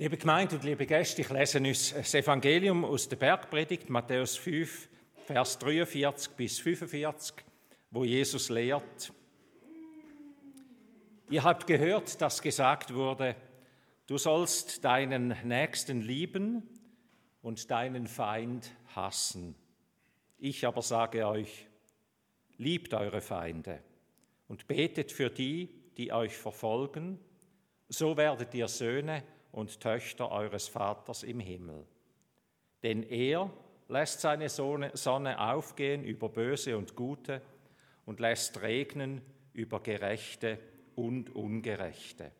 Liebe Gemeinde und liebe Gäste, ich lese uns das Evangelium aus der Bergpredigt, Matthäus 5, Vers 43 bis 45, wo Jesus lehrt. Ihr habt gehört, dass gesagt wurde, du sollst deinen Nächsten lieben und deinen Feind hassen. Ich aber sage euch, liebt eure Feinde und betet für die, die euch verfolgen, so werdet ihr Söhne und Töchter eures Vaters im Himmel. Denn er lässt seine Sonne aufgehen über Böse und Gute und lässt regnen über Gerechte und Ungerechte.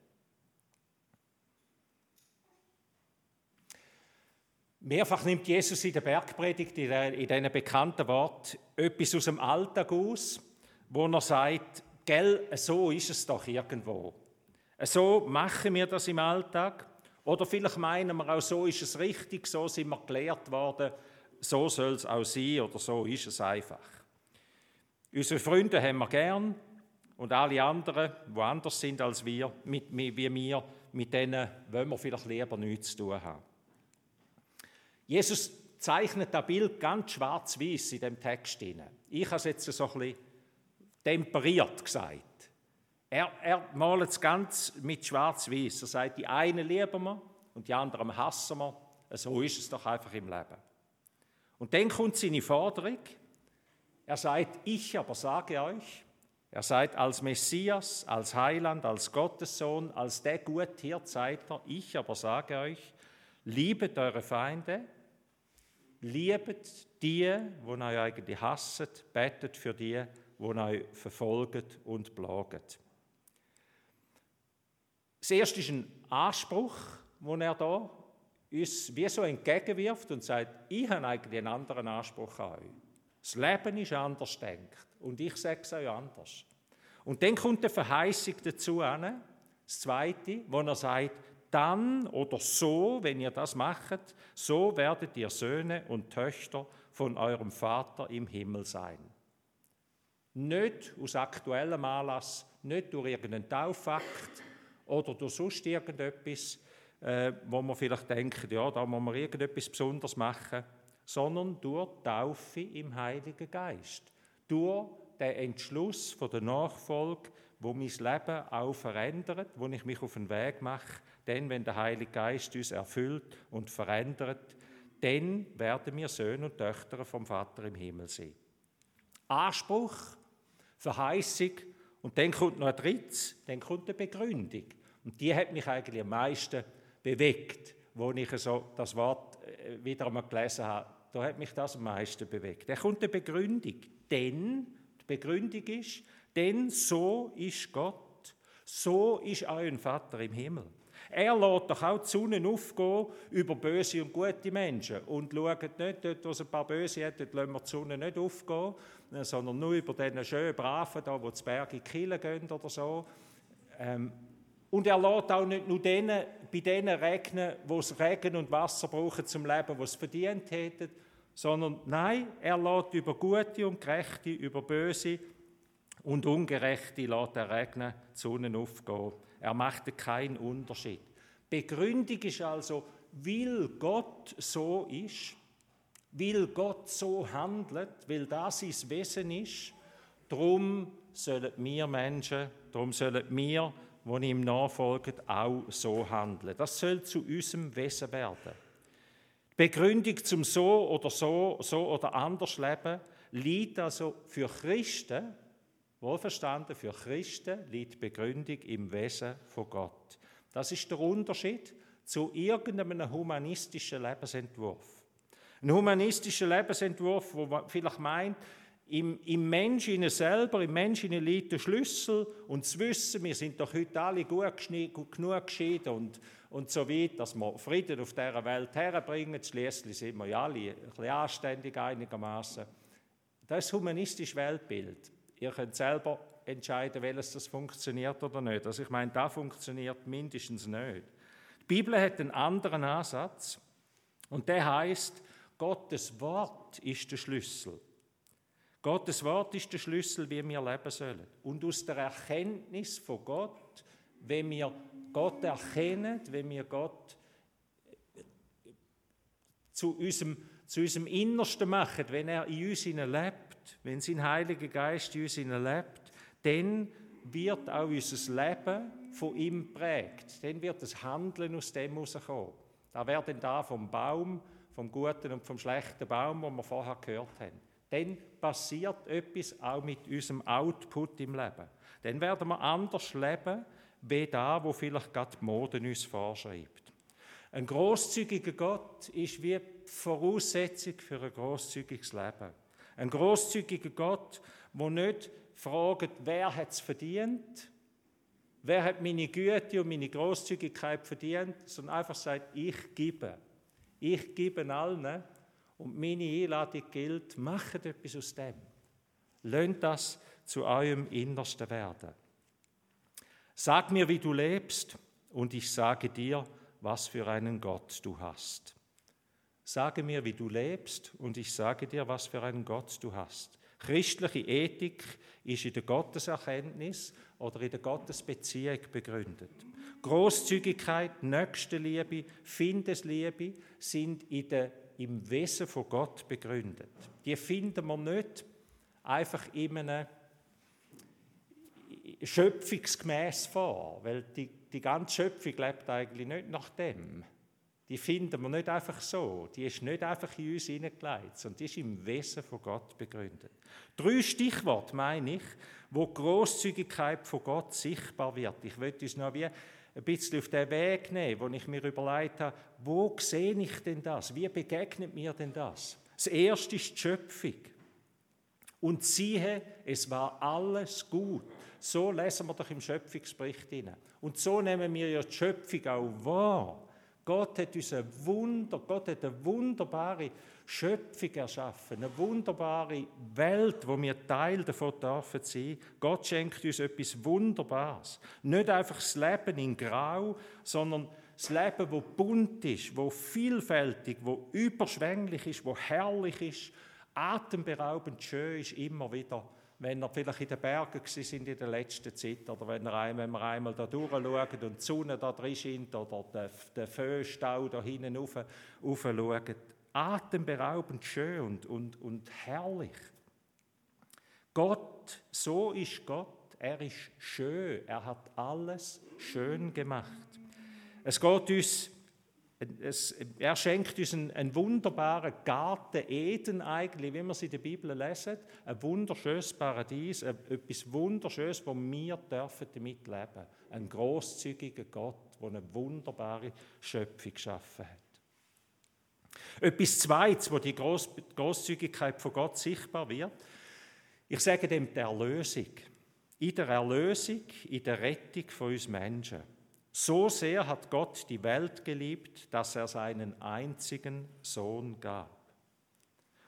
Mehrfach nimmt Jesus in der Bergpredigt, in diesen bekannten Wort, etwas aus dem Alltag aus, wo er sagt, gell, so ist es doch irgendwo. So machen wir das im Alltag. Oder vielleicht meinen wir auch, so ist es richtig, so sind wir gelehrt worden, so soll es auch sein oder so ist es einfach. Unsere Freunde haben wir gern und alle anderen, die anders sind als wir, mit, wie wir, mit denen wollen wir vielleicht lieber nichts zu tun haben. Jesus zeichnet das Bild ganz schwarz-weiß in dem Text. Ich habe es jetzt so ein bisschen temperiert gesagt. Er, er malt es ganz mit schwarz-weiß. Er sagt, die einen lieben wir und die anderen hassen wir. So ist es doch einfach im Leben. Und dann kommt seine Forderung. Er sagt, ich aber sage euch, er sagt, als Messias, als Heiland, als Gottessohn, als der gute Hirt seid er, ich aber sage euch, liebet eure Feinde, liebet die, die euch eigentlich hassen, betet für die, die euch verfolgen und plagen. Das erste ist ein Anspruch, den er da uns wie so entgegenwirft und sagt, ich habe eigentlich einen anderen Anspruch an euch. Das Leben ist anders denkt und ich sage es euch anders. Und dann kommt eine Verheißung dazu an, das Zweite, wo er sagt, dann oder so, wenn ihr das macht, so werdet ihr Söhne und Töchter von eurem Vater im Himmel sein. Nicht aus aktuellem Anlass, nicht durch irgendeinen Taufakt, oder durch sonst irgendetwas, äh, wo man vielleicht denkt, ja, da muss man irgendetwas Besonderes machen, sondern durch Taufe im Heiligen Geist. Durch den Entschluss von der Nachfolge, wo mein Leben auch verändert, wo ich mich auf den Weg mache, denn wenn der Heilige Geist uns erfüllt und verändert, dann werden wir Söhne und Töchter vom Vater im Himmel sein. Anspruch, Verheißung und dann kommt noch ein drittes, dann kommt eine Begründung. Und die hat mich eigentlich am meisten bewegt, wo ich so das Wort äh, wieder einmal gelesen habe. Da hat mich das am meisten bewegt. Da kommt eine Begründung. Denn, die Begründung ist, denn so ist Gott. So ist euer Vater im Himmel. Er lässt doch auch die Sonne aufgehen über böse und gute Menschen und schaut nicht, dort, wo es ein paar Böse hat, dort lassen wir die Sonne nicht aufgehen, sondern nur über diesen schönen Braven, da, die Berge in die gehen oder so. Ähm, und er lässt auch nicht nur denen, bei denen regnen, wo es Regen und Wasser brauchen zum Leben, was es verdient hätten, sondern nein, er lässt über Gute und Gerechte, über Böse und Ungerechte lässt er regnen, die Sonne aufgehen. Er macht keinen Unterschied. Begründung ist also, weil Gott so ist, weil Gott so handelt, weil das sein Wesen ist, darum sollen wir Menschen, darum sollen wir die ihm nachfolgen, auch so handeln. Das soll zu unserem Wesen werden. Die Begründung zum so oder so, so oder anders leben liegt also für Christen, wohlverstanden, für Christen liegt die Begründung im Wesen von Gott. Das ist der Unterschied zu irgendeinem humanistischen Lebensentwurf. Ein humanistischer Lebensentwurf, wo man vielleicht meint, im, im Menschen selber, im Menschen liegt der Schlüssel und das Wissen, wir sind doch heute alle gut, gut genug geschieden und, und so weit, dass wir Frieden auf dieser Welt herbringen. Schließlich sind wir ja alle ein bisschen anständig einigermaßen. Das ist das humanistische Weltbild. Ihr könnt selber entscheiden, welches das funktioniert oder nicht. Also ich meine, das funktioniert mindestens nicht. Die Bibel hat einen anderen Ansatz und der heißt, Gottes Wort ist der Schlüssel. Gottes Wort ist der Schlüssel, wie wir leben sollen. Und aus der Erkenntnis von Gott, wenn wir Gott erkennen, wenn wir Gott zu unserem, zu unserem Innersten machen, wenn er in uns lebt, wenn sein Heiliger Geist in uns lebt, dann wird auch unser Leben von ihm prägt. Dann wird das Handeln aus dem herauskommen. Da wäre dann da vom Baum, vom guten und vom schlechten Baum, wo wir vorher gehört haben. Dann passiert etwas auch mit unserem Output im Leben. Dann werden wir anders leben, wie da, wo vielleicht gerade die Mode uns vorschreibt. Ein großzügiger Gott ist wie die Voraussetzung für ein großzügiges Leben. Ein großzügiger Gott, wo nicht fragt, wer hat es verdient, wer hat meine Güte und meine Großzügigkeit verdient, sondern einfach sagt, ich gebe. Ich gebe allen und meine Einladung gilt, macht etwas aus dem. Lönt das zu eurem Innersten werden. Sag mir, wie du lebst, und ich sage dir, was für einen Gott du hast. Sage mir, wie du lebst, und ich sage dir, was für einen Gott du hast. Christliche Ethik ist in der Gotteserkenntnis oder in der Gottesbeziehung begründet. Großzügigkeit, Nächstenliebe, Findesliebe sind in der, im Wesen von Gott begründet. Die finden wir nicht einfach in einem schöpfungsgemäß vor, weil die, die ganze Schöpfung lebt eigentlich nicht nach dem. Die finden wir nicht einfach so. Die ist nicht einfach in uns hineingelegt, sondern die ist im Wesen von Gott begründet. Drei Stichworte meine ich, wo die Großzügigkeit von Gott sichtbar wird. Ich möchte uns noch wie ein bisschen auf den Weg nehmen, wo ich mir überlegt habe, wo sehe ich denn das? Wie begegnet mir denn das? Das erste ist die Schöpfung. Und siehe, es war alles gut. So lesen wir doch im Schöpfungsbericht hinein. Und so nehmen wir ja die Schöpfung auch wahr. Gott hat uns ein Wunder, Gott hat eine wunderbare Schöpfung erschaffen, eine wunderbare Welt, wo wir Teil davon dürfen sein. Gott schenkt uns etwas Wunderbares. Nicht einfach das Leben in Grau, sondern das Leben, wo bunt ist, wo vielfältig, wo überschwänglich ist, wo herrlich ist, atemberaubend schön ist, immer wieder wenn er vielleicht in den Bergen sind in der letzten Zeit oder wenn, er, wenn wir einmal da durchschauen und die Sonne da drin scheint oder der, der Föhnstau da hinten rauf, rauf schauen. Atemberaubend schön und, und, und herrlich. Gott, so ist Gott. Er ist schön. Er hat alles schön gemacht. Es geht uns es, er schenkt uns einen, einen, wunderbaren Garten Eden eigentlich, wie wir es in der Bibel lesen. Ein wunderschönes Paradies, etwas Wunderschönes, wo wir dürfen damit leben Ein großzügiger Gott, der eine wunderbare Schöpfung geschaffen hat. Etwas Zweites, wo die Groß Großzügigkeit von Gott sichtbar wird, ich sage dem die Erlösung. In der Erlösung, in der Rettung von uns Menschen. So sehr hat Gott die Welt geliebt, dass er seinen einzigen Sohn gab.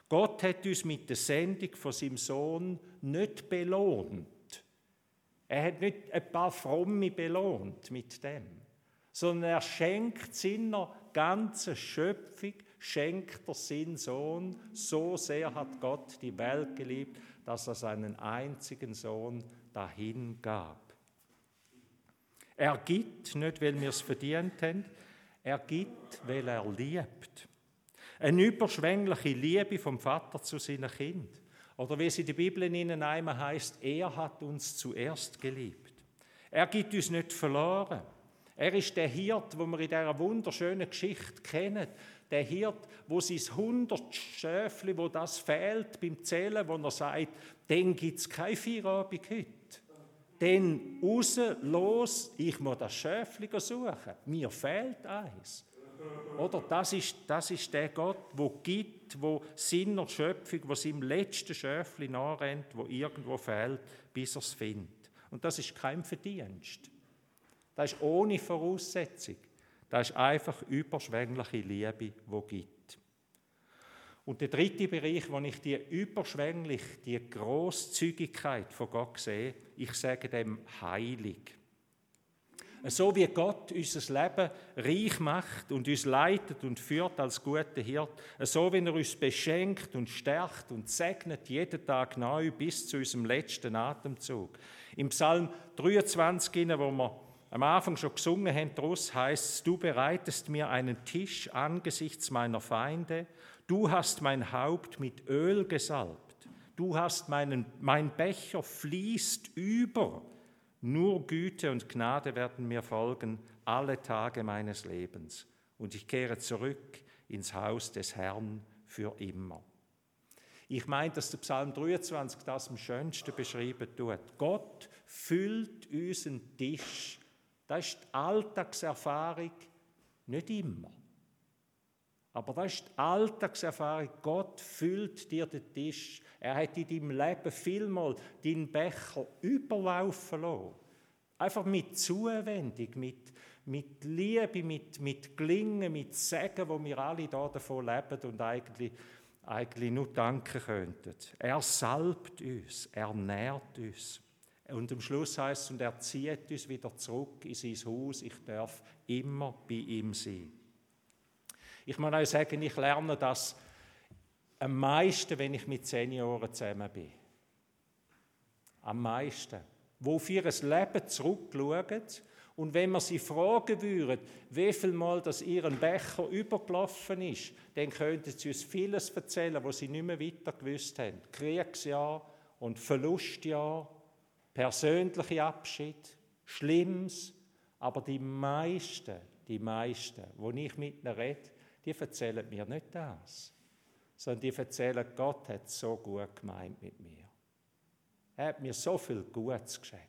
Gott hat uns mit der Sendung von seinem Sohn nicht belohnt. Er hat nicht ein paar Fromme belohnt mit dem, sondern er schenkt seiner ganzen Schöpfung, schenkt er seinen Sohn. So sehr hat Gott die Welt geliebt, dass er seinen einzigen Sohn dahin gab. Er gibt, nicht weil wir es verdient haben, er gibt, weil er liebt. Eine überschwängliche Liebe vom Vater zu seinem Kind. Oder wie es in der Bibel in einmal heißt, er hat uns zuerst geliebt. Er gibt uns nicht verloren. Er ist der Hirt, wo wir in dieser wunderschönen Geschichte kennen. Der Hirt, wo sein hundert Schäfli, wo das fehlt beim Zählen, wo er sagt, dann gibt es keine Feierabend heute dann raus, los, ich muss das Schäfli suchen. Mir fehlt eins. Oder das ist, das ist der Gott, wo gibt, wo seiner Schöpfung, wo seinem letzten Schäfli nachrennt, wo irgendwo fehlt, bis er es findet. Und das ist kein Verdienst. Das ist ohne Voraussetzung. Das ist einfach überschwängliche Liebe, wo gibt. Und der dritte Bereich, wo ich die überschwänglich, die Großzügigkeit von Gott sehe, ich sage dem heilig. So wie Gott unser Leben reich macht und uns leitet und führt als guter Hirt, so wie er uns beschenkt und stärkt und segnet jeden Tag neu bis zu unserem letzten Atemzug. Im Psalm 23, wo wir am Anfang schon gesungen haben, daraus heißt du bereitest mir einen Tisch angesichts meiner Feinde, du hast mein Haupt mit Öl gesalbt, du hast meinen, mein Becher fließt über, nur Güte und Gnade werden mir folgen alle Tage meines Lebens und ich kehre zurück ins Haus des Herrn für immer. Ich meine, dass der Psalm 23 das am schönsten beschreiben tut. Gott füllt unseren Tisch das ist die Alltagserfahrung, nicht immer. Aber das ist die Alltagserfahrung. Gott füllt dir den Tisch. Er hat in deinem Leben vielmal deinen Becher überlaufen lassen. Einfach mit Zuwendung, mit, mit Liebe, mit, mit Gelingen, mit Segen, wo wir alle da davon leben und eigentlich, eigentlich nur danken könnten. Er salbt uns, er nährt uns. Und am Schluss heißt es, und er zieht uns wieder zurück in sein Haus. Ich darf immer bei ihm sein. Ich muss euch sagen, ich lerne das am meisten, wenn ich mit Senioren zusammen bin. Am meisten. Wo auf ihr Leben zurückschauen und wenn wir sie fragen würden, wie viel Mal das ihren Becher übergelaufen ist, dann könnten sie uns vieles erzählen, was sie nicht mehr weiter gewusst haben. Kriegsjahr und Verlustjahr persönliche Abschied, Schlimmes, aber die meisten, die meisten, wo ich mit ihnen rede, die erzählen mir nicht das, sondern die erzählen, Gott hat so gut gemeint mit mir. Er hat mir so viel Gutes geschenkt.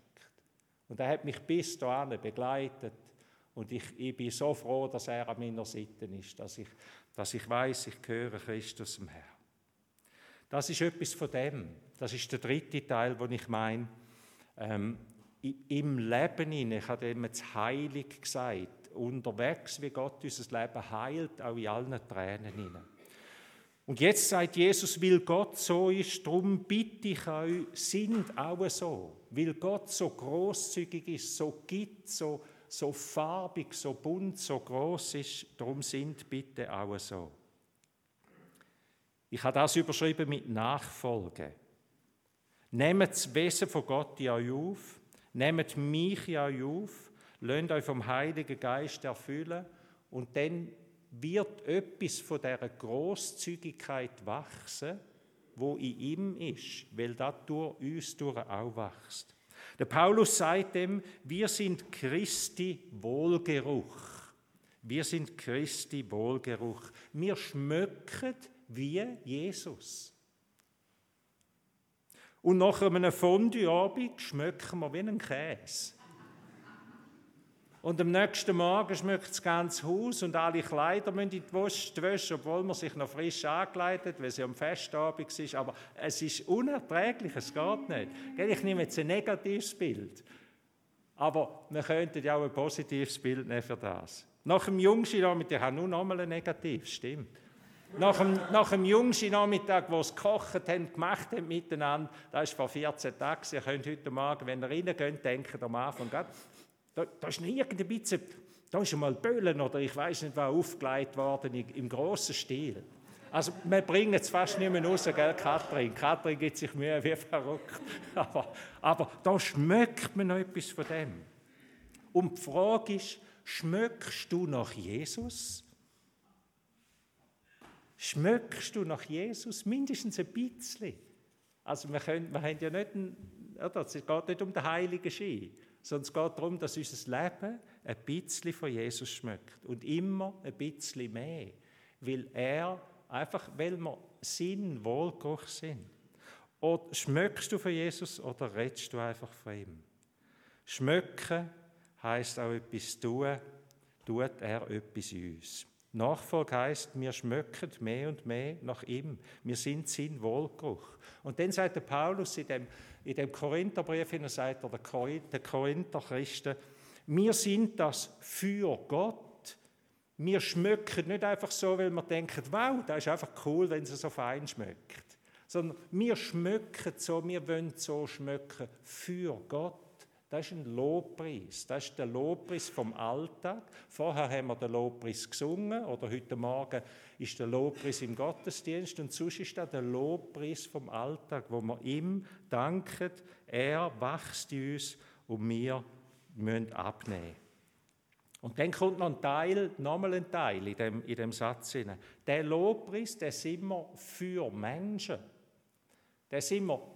Und er hat mich bis dahin begleitet. Und ich, ich bin so froh, dass er an meiner Seite ist, dass ich, dass ich weiß, ich gehöre Christus im Herrn. Das ist etwas von dem. Das ist der dritte Teil, wo ich meine, ähm, im Leben ich habe immer das Heilig gesagt, unterwegs, wie Gott unser Leben heilt, auch in allen Tränen hinein. Und jetzt sagt Jesus, weil Gott so ist, darum bitte ich euch, sind auch so. Weil Gott so großzügig ist, so gibt, so, so farbig, so bunt, so groß ist, darum sind bitte auch so. Ich habe das überschrieben mit Nachfolge. Nehmt das Wesen von Gott in euch auf, nehmt mich in euch auf, lasst euch vom Heiligen Geist erfüllen und dann wird etwas von dieser Großzügigkeit wachsen, wo in ihm ist, weil das durch uns durch auch wächst. Der Paulus sagt dem, wir sind Christi Wohlgeruch. Wir sind Christi Wohlgeruch. Wir schmöcken wie Jesus. Und nach einem Fondue-Abend schmecken wir wie ein Käse. Und am nächsten Morgen schmeckt das ganze Haus und alle Kleider müssen in die Wäsche, obwohl man sich noch frisch angekleidet weil sie am Festabend ist. Aber es ist unerträglich, es geht nicht. Ich nehme jetzt ein negatives Bild. Aber wir könnten ja auch ein positives Bild nehmen für das. Nach dem Jungschilomit, ich habe nur noch mal ein negatives, stimmt. Nach dem, nach dem Jungsi-Nachmittag, wo sie gekocht haben, gemacht haben miteinander, das ist vor 14 Tagen, ihr könnt heute Morgen, wenn ihr reingeht, denken am Anfang, da, da ist irgendein bisschen, da ist einmal Böllen oder ich weiß nicht was aufgelegt worden im grossen Stil. Also wir bringen es fast nicht mehr raus, gell, Katrin? Katrin gibt sich Mühe wie verrückt. Aber, aber da schmeckt man noch etwas von dem. Und die Frage ist, schmeckst du nach Jesus? Schmöckst du nach Jesus? Mindestens ein bisschen. Also wir, können, wir haben ja nicht, es geht nicht um den heiligen Schein, sondern es geht darum, dass unser Leben ein bisschen von Jesus schmeckt und immer ein bisschen mehr, weil er einfach, weil wir Sinn, Wohlgeruch sind. Oder schmöckst du von Jesus oder redest du einfach von ihm? Schmöcken heißt auch etwas tun, tut er etwas in uns. Nachfolge heißt, wir schmöcken mehr und mehr nach ihm. Wir sind sein Wohlgeruch. Und dann sagt der Paulus in dem, in dem Korintherbrief, in sagt er, der Korinther Christen, wir sind das für Gott. Wir schmöcken nicht einfach so, weil wir denken, wow, das ist einfach cool, wenn es so fein schmeckt. Sondern wir schmöcken so, wir wollen so schmöcken für Gott. Das ist ein Lobpreis. Das ist der Lobpreis vom Alltag. Vorher haben wir den Lobpreis gesungen oder heute Morgen ist der Lobpreis im Gottesdienst und sonst ist das der Lobpreis vom Alltag, wo wir ihm danken. Er wächst in uns und wir müssen abnehmen Und dann kommt noch ein Teil, nochmal ein Teil in dem, in dem Satz hinein. Der Lobpreis, der sind wir für Menschen. Der sind wir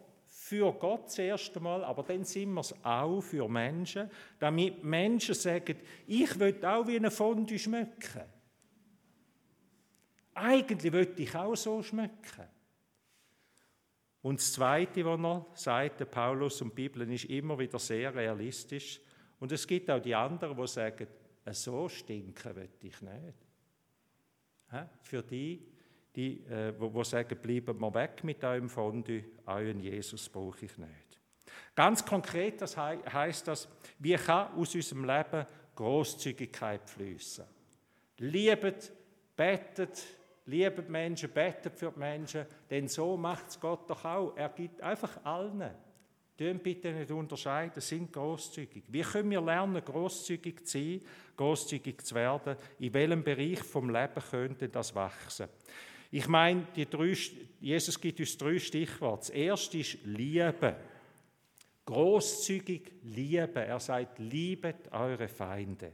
für Gott das erste Mal, aber dann sind wir es auch für Menschen, damit Menschen sagen, ich will auch wie eine Fondue schmecken. Eigentlich will ich auch so schmecken. Und das Zweite, was er sagt, Paulus und die Bibel, ist immer wieder sehr realistisch. Und es gibt auch die anderen, die sagen, so stinken will ich nicht. Für die, die, äh, wo, sagen, bleiben wir weg mit eurem Fondue, euren Jesus brauche ich nicht. Ganz konkret das heißt das, wie kann aus unserem Leben Großzügigkeit fließen? Liebet, betet, liebet Menschen, betet für die Menschen, denn so macht es Gott doch auch. Er gibt einfach allen. Tun bitte nicht unterscheiden, sind großzügig. Wie können wir lernen, großzügig zu sein, großzügig zu werden? In welchem Bereich vom Leben könnte das wachsen? Ich meine, drei, Jesus gibt uns drei Stichworte. Das erste ist Liebe. Großzügig lieben. Er sagt, liebet eure Feinde.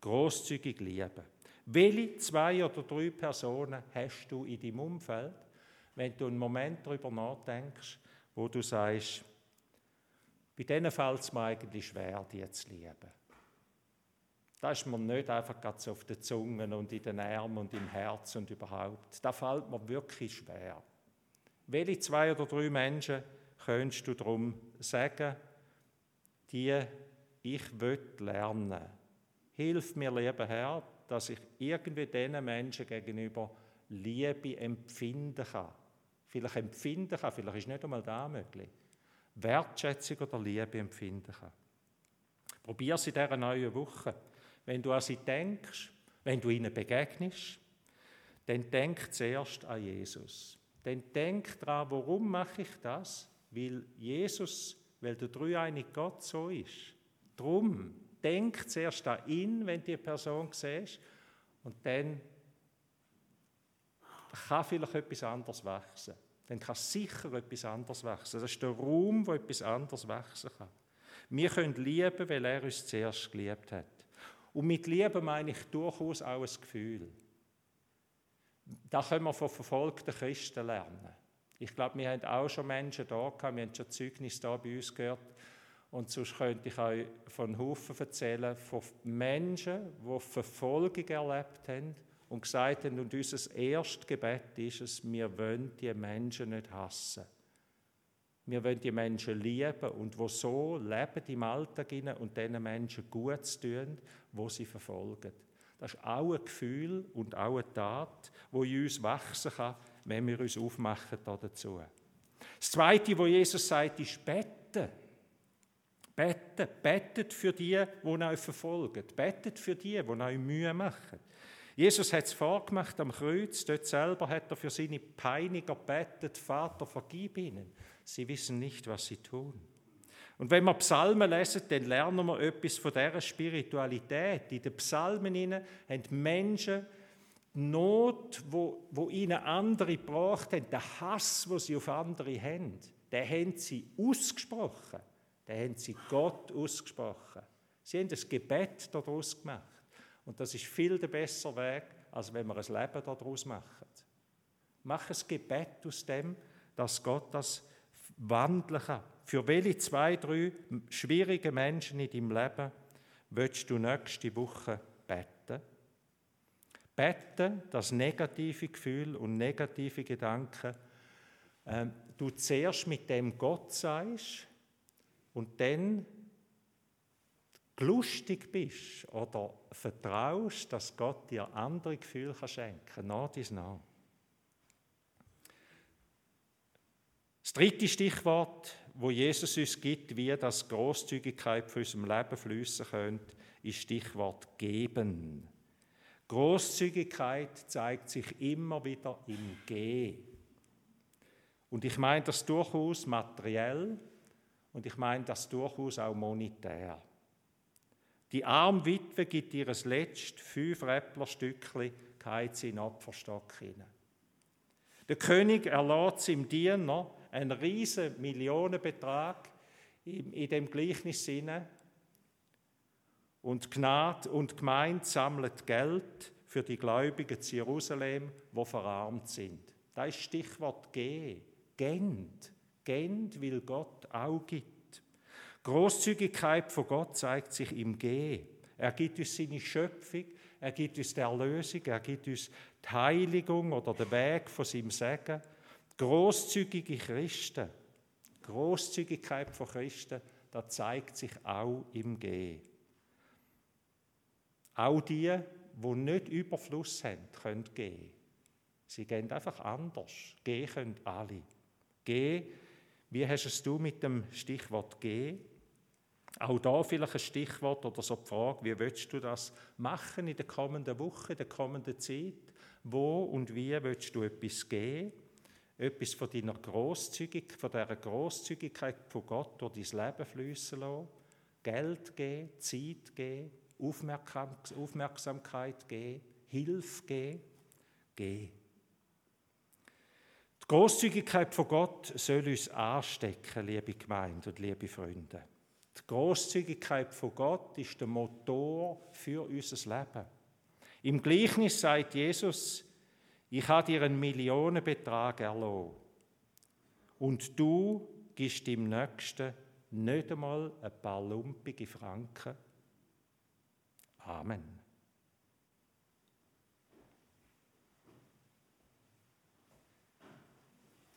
Großzügig lieben. Welche zwei oder drei Personen hast du in deinem Umfeld, wenn du einen Moment darüber nachdenkst, wo du sagst, bei denen fällt es mir eigentlich schwer, die zu lieben. Da ist mir nicht einfach so auf den Zungen und in den Armen und im Herz und überhaupt. Da fällt mir wirklich schwer. Welche zwei oder drei Menschen könntest du darum sagen, die ich will lernen? Hilf mir, lieber Herr, dass ich irgendwie diesen Menschen gegenüber Liebe empfinden kann. Vielleicht empfinden kann, vielleicht ist nicht einmal da möglich. Wertschätzung oder Liebe empfinden kann. Probier es in dieser neuen Woche. Wenn du an sie denkst, wenn du ihnen begegnest, dann denk zuerst an Jesus. Dann denk daran, warum mache ich das? Weil Jesus, weil der dreieinige Gott so ist. Drum, denk zuerst an ihn, wenn du die Person siehst, und dann kann vielleicht etwas anderes wachsen dann kann sicher etwas anderes wachsen. Das ist der Raum, wo etwas anderes wachsen kann. Wir können lieben, weil er uns zuerst geliebt hat. Und mit Liebe meine ich durchaus auch ein Gefühl. Da können wir von verfolgten Christen lernen. Ich glaube, wir haben auch schon Menschen da gehabt, wir haben schon Zeugnis da bei uns gehört. Und sonst könnte ich euch von Haufen erzählen, von Menschen, die Verfolgung erlebt haben und gesagt haben, und unser erstes Gebet ist es, wir wollen die Menschen nicht hassen. Wir wollen die Menschen lieben und wo so leben im Alltag und diesen Menschen gut tun, wo sie verfolgen. Das ist auch ein Gefühl und auch eine Tat, wo in uns wachsen kann, wenn wir uns aufmachen dazu. Das Zweite, wo Jesus sagt, ist beten. Beten. Betet für die, die euch verfolgen. Betet für die, die euch Mühe machen. Jesus hat es vorgemacht am Kreuz, dort selber hat er für seine Peiniger betet, Vater, vergib ihnen. Sie wissen nicht, was sie tun. Und wenn wir Psalmen lesen, dann lernen wir etwas von dieser Spiritualität. In den Psalmen haben Menschen die Not, wo, wo ihnen andere gebracht haben, den Hass, wo sie auf andere haben, den haben sie ausgesprochen. Den haben sie Gott ausgesprochen. Sie haben das Gebet daraus gemacht. Und das ist viel der bessere Weg, als wenn wir ein Leben daraus machen. Mach ein Gebet aus dem, dass Gott das wandeln kann. Für welche zwei, drei schwierige Menschen in deinem Leben willst du nächste Woche beten? Beten, dass negative Gefühle und negative Gedanken äh, du zuerst mit dem Gott sagst und dann lustig bist oder vertraust, dass Gott dir andere Gefühle schenken kann, nach dies nach. Das dritte Stichwort, wo Jesus uns gibt, wie das Großzügigkeit für unserem Leben fließen könnte, ist Stichwort geben. Großzügigkeit zeigt sich immer wieder im Gehen. Und ich meine das durchaus materiell und ich meine das durchaus auch monetär. Die arme Witwe gibt ihr letztes fünf Räpplerstückchen, geht sie in den Opferstock hinein. Der König erlaubt im Diener einen riesen Millionenbetrag in, dem Gleichnis Sinne Und Gnade und Gemeinde sammelt Geld für die Gläubigen zu Jerusalem, wo verarmt sind. Das ist Stichwort G. Gend. Gend, will Gott auch gibt. Großzügigkeit von Gott zeigt sich im G. Er gibt uns seine Schöpfung, er gibt uns die Erlösung, er gibt uns die Heiligung oder den Weg von seinem Segen. Großzügige Christen, Großzügigkeit von Christen, das zeigt sich auch im G. Auch die, die nicht Überfluss haben, können gehen. Sie gehen einfach anders. Gehen können alle. Geh, wie hast es du mit dem Stichwort geh? Auch da vielleicht ein Stichwort oder so die Frage, wie willst du das machen in der kommenden Woche, in der kommenden Zeit? Wo und wie willst du etwas geben? Etwas von deiner Großzügig, von dieser Großzügigkeit von Gott durch dein Leben fließen lassen? Geld geben, Zeit geben, Aufmerksamkeit geben, Hilfe geben? Geh. Die Großzügigkeit von Gott soll uns anstecken, liebe Gemeinde und liebe Freunde. Die Großzügigkeit von Gott ist der Motor für unser Leben. Im Gleichnis sagt Jesus, ich habe dir einen Millionenbetrag erlassen und du gibst dem Nächsten nicht einmal ein paar lumpige Franken. Amen.